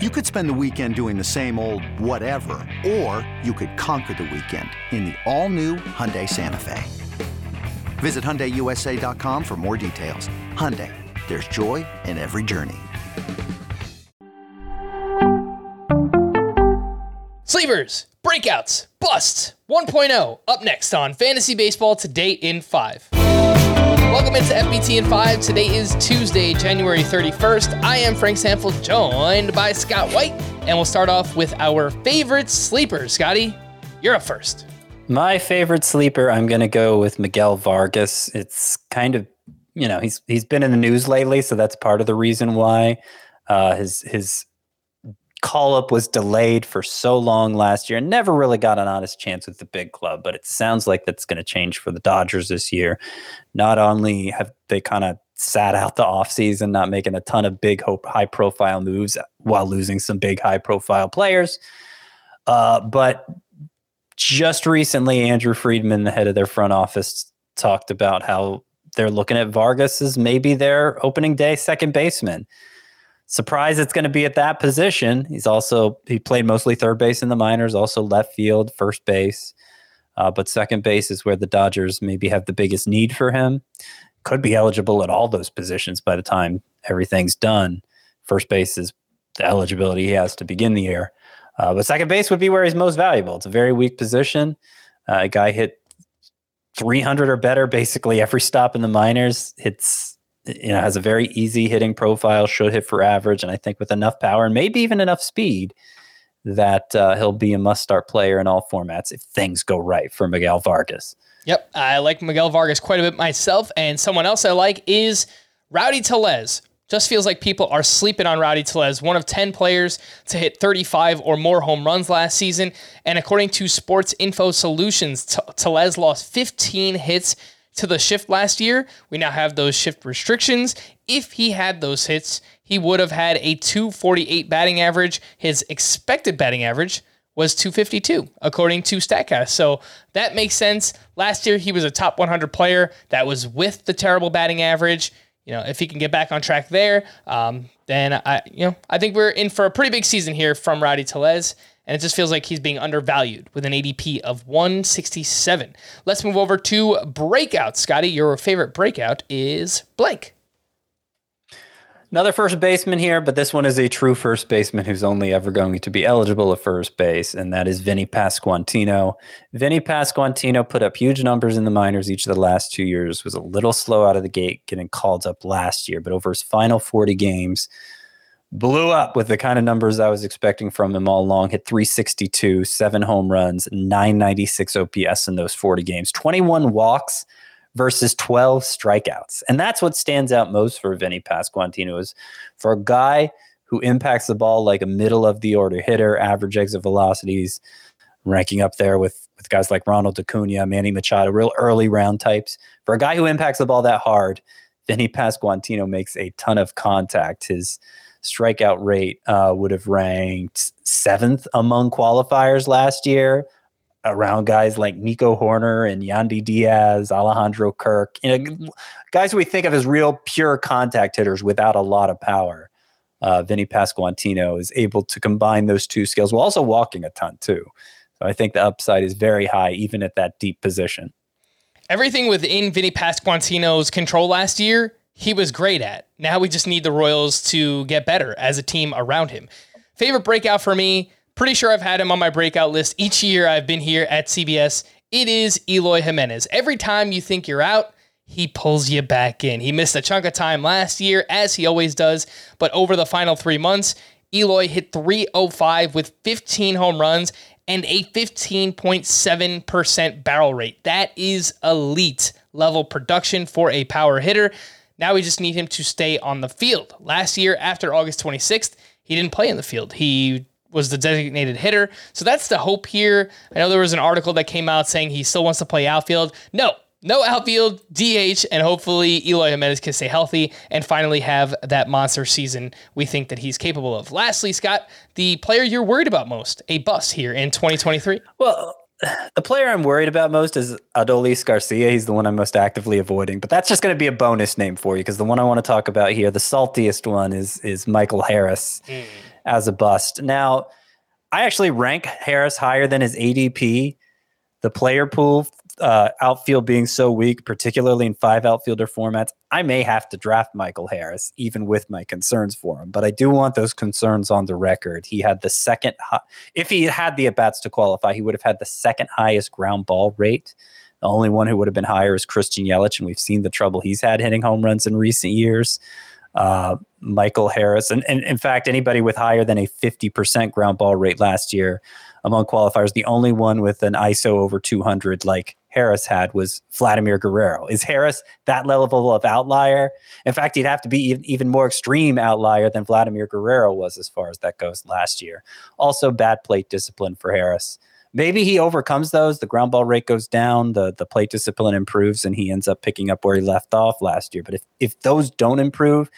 You could spend the weekend doing the same old whatever, or you could conquer the weekend in the all-new Hyundai Santa Fe. Visit HyundaiUSA.com for more details. Hyundai, there's joy in every journey. Sleepers, breakouts, busts, 1.0, up next on Fantasy Baseball Today in 5. Welcome into FBT in 5. Today is Tuesday, January 31st. I am Frank Stampfl, joined by Scott White, and we'll start off with our favorite sleeper. Scotty, you're up first. My favorite sleeper, I'm going to go with Miguel Vargas. It's kind of, you know, he's he's been in the news lately, so that's part of the reason why uh, his his call up was delayed for so long last year and never really got an honest chance with the big club. But it sounds like that's going to change for the Dodgers this year. Not only have they kind of sat out the offseason, not making a ton of big, hope, high profile moves while losing some big, high profile players, uh, but just recently, Andrew Friedman, the head of their front office, talked about how they're looking at Vargas as maybe their opening day second baseman surprised it's going to be at that position. He's also he played mostly third base in the minors, also left field, first base, uh, but second base is where the Dodgers maybe have the biggest need for him. Could be eligible at all those positions by the time everything's done. First base is the eligibility he has to begin the year, uh, but second base would be where he's most valuable. It's a very weak position. Uh, a guy hit 300 or better basically every stop in the minors. Hits you know has a very easy hitting profile, should hit for average, and I think with enough power and maybe even enough speed that uh, he'll be a must-start player in all formats if things go right for Miguel Vargas. Yep, I like Miguel Vargas quite a bit myself, and someone else I like is Rowdy Tellez. Just feels like people are sleeping on Rowdy Tellez, one of 10 players to hit 35 or more home runs last season. And according to Sports Info Solutions, Tellez lost 15 hits to the shift last year. We now have those shift restrictions. If he had those hits, he would have had a 248 batting average. His expected batting average was 252, according to StatCast. So that makes sense. Last year, he was a top 100 player that was with the terrible batting average. You know, if he can get back on track there, um, then I, you know, I think we're in for a pretty big season here from Rowdy Tellez and it just feels like he's being undervalued with an ADP of 167. Let's move over to breakout. Scotty, your favorite breakout is Blake. Another first baseman here, but this one is a true first baseman who's only ever going to be eligible at first base, and that is Vinnie Pasquantino. Vinnie Pasquantino put up huge numbers in the minors each of the last two years, was a little slow out of the gate, getting called up last year, but over his final 40 games, blew up with the kind of numbers I was expecting from him all along. Hit 362, seven home runs, 996 OPS in those 40 games, 21 walks versus 12 strikeouts. And that's what stands out most for Vinnie Pasquantino is for a guy who impacts the ball like a middle of the order hitter, average exit velocities, ranking up there with, with guys like Ronald Acuna, Manny Machado, real early round types. For a guy who impacts the ball that hard, Vinnie Pasquantino makes a ton of contact. His strikeout rate uh, would have ranked seventh among qualifiers last year, around guys like Nico Hoerner and Yandy Diaz, Alejandro Kirk, you know, guys we think of as real pure contact hitters without a lot of power. Uh, Vinnie Pasquantino is able to combine those two skills while also walking a ton too. So I think the upside is very high, even at that deep position. Everything within Vinnie Pasquantino's control last year he was great at. Now we just need the Royals to get better as a team around him. Favorite breakout for me, pretty sure I've had him on my breakout list each year I've been here at CBS. It is Eloy Jimenez. Every time you think you're out, he pulls you back in. He missed a chunk of time last year, as he always does, but over the final three months, Eloy hit 305 with 15 home runs and a 15.7% barrel rate. That is elite level production for a power hitter. Now we just need him to stay on the field. Last year, after August 26th, he didn't play in the field. He was the designated hitter. So that's the hope here. I know there was an article that came out saying he still wants to play outfield. No, no outfield, DH, and hopefully Eloy Jimenez can stay healthy and finally have that monster season we think that he's capable of. Lastly, Scott, the player you're worried about most, a bust here in 2023. Well, the player I'm worried about most is Adolis Garcia. He's the one I'm most actively avoiding, but that's just going to be a bonus name for you because the one I want to talk about here, the saltiest one, is is Michael Harris mm. as a bust. Now, I actually rank Harris higher than his ADP. The player pool uh, outfield being so weak, particularly in five outfielder formats, I may have to draft Michael Harris, even with my concerns for him. But I do want those concerns on the record. He had the second, if he had the at bats to qualify, he would have had the second highest ground ball rate. The only one who would have been higher is Christian Yelich, and we've seen the trouble he's had hitting home runs in recent years. Uh, Michael Harris, and, and in fact, anybody with higher than a 50% ground ball rate last year among qualifiers, the only one with an ISO over 200 like Harris had was Vladimir Guerrero. Is Harris that level of outlier? In fact, he'd have to be even, even more extreme outlier than Vladimir Guerrero was as far as that goes last year. Also, bad plate discipline for Harris. Maybe he overcomes those. The ground ball rate goes down, the the plate discipline improves, and he ends up picking up where he left off last year. But if if those don't improve,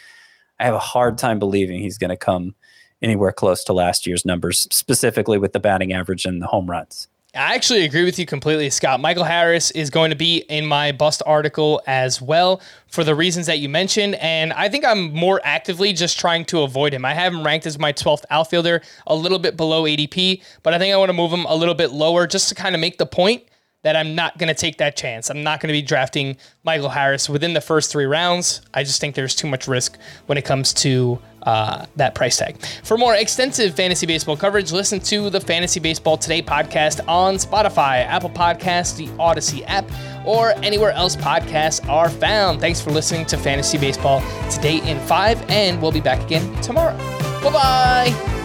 I have a hard time believing he's going to come anywhere close to last year's numbers, specifically with the batting average and the home runs. I actually agree with you completely, Scott. Michael Harris is going to be in my bust article as well for the reasons that you mentioned. And I think I'm more actively just trying to avoid him. I have him ranked as my 12th outfielder, a little bit below ADP, but I think I want to move him a little bit lower just to kind of make the point that I'm not going to take that chance. I'm not going to be drafting Michael Harris within the first three rounds. I just think there's too much risk when it comes to uh, that price tag. For more extensive fantasy baseball coverage, listen to the Fantasy Baseball Today podcast on Spotify, Apple Podcasts, the Audacy app, or anywhere else podcasts are found. Thanks for listening to Fantasy Baseball Today in 5, and we'll be back again tomorrow. Bye bye.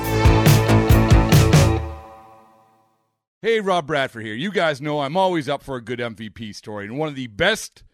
Hey, Rob Bradford here. You guys know I'm always up for a good MVP story, and one of the best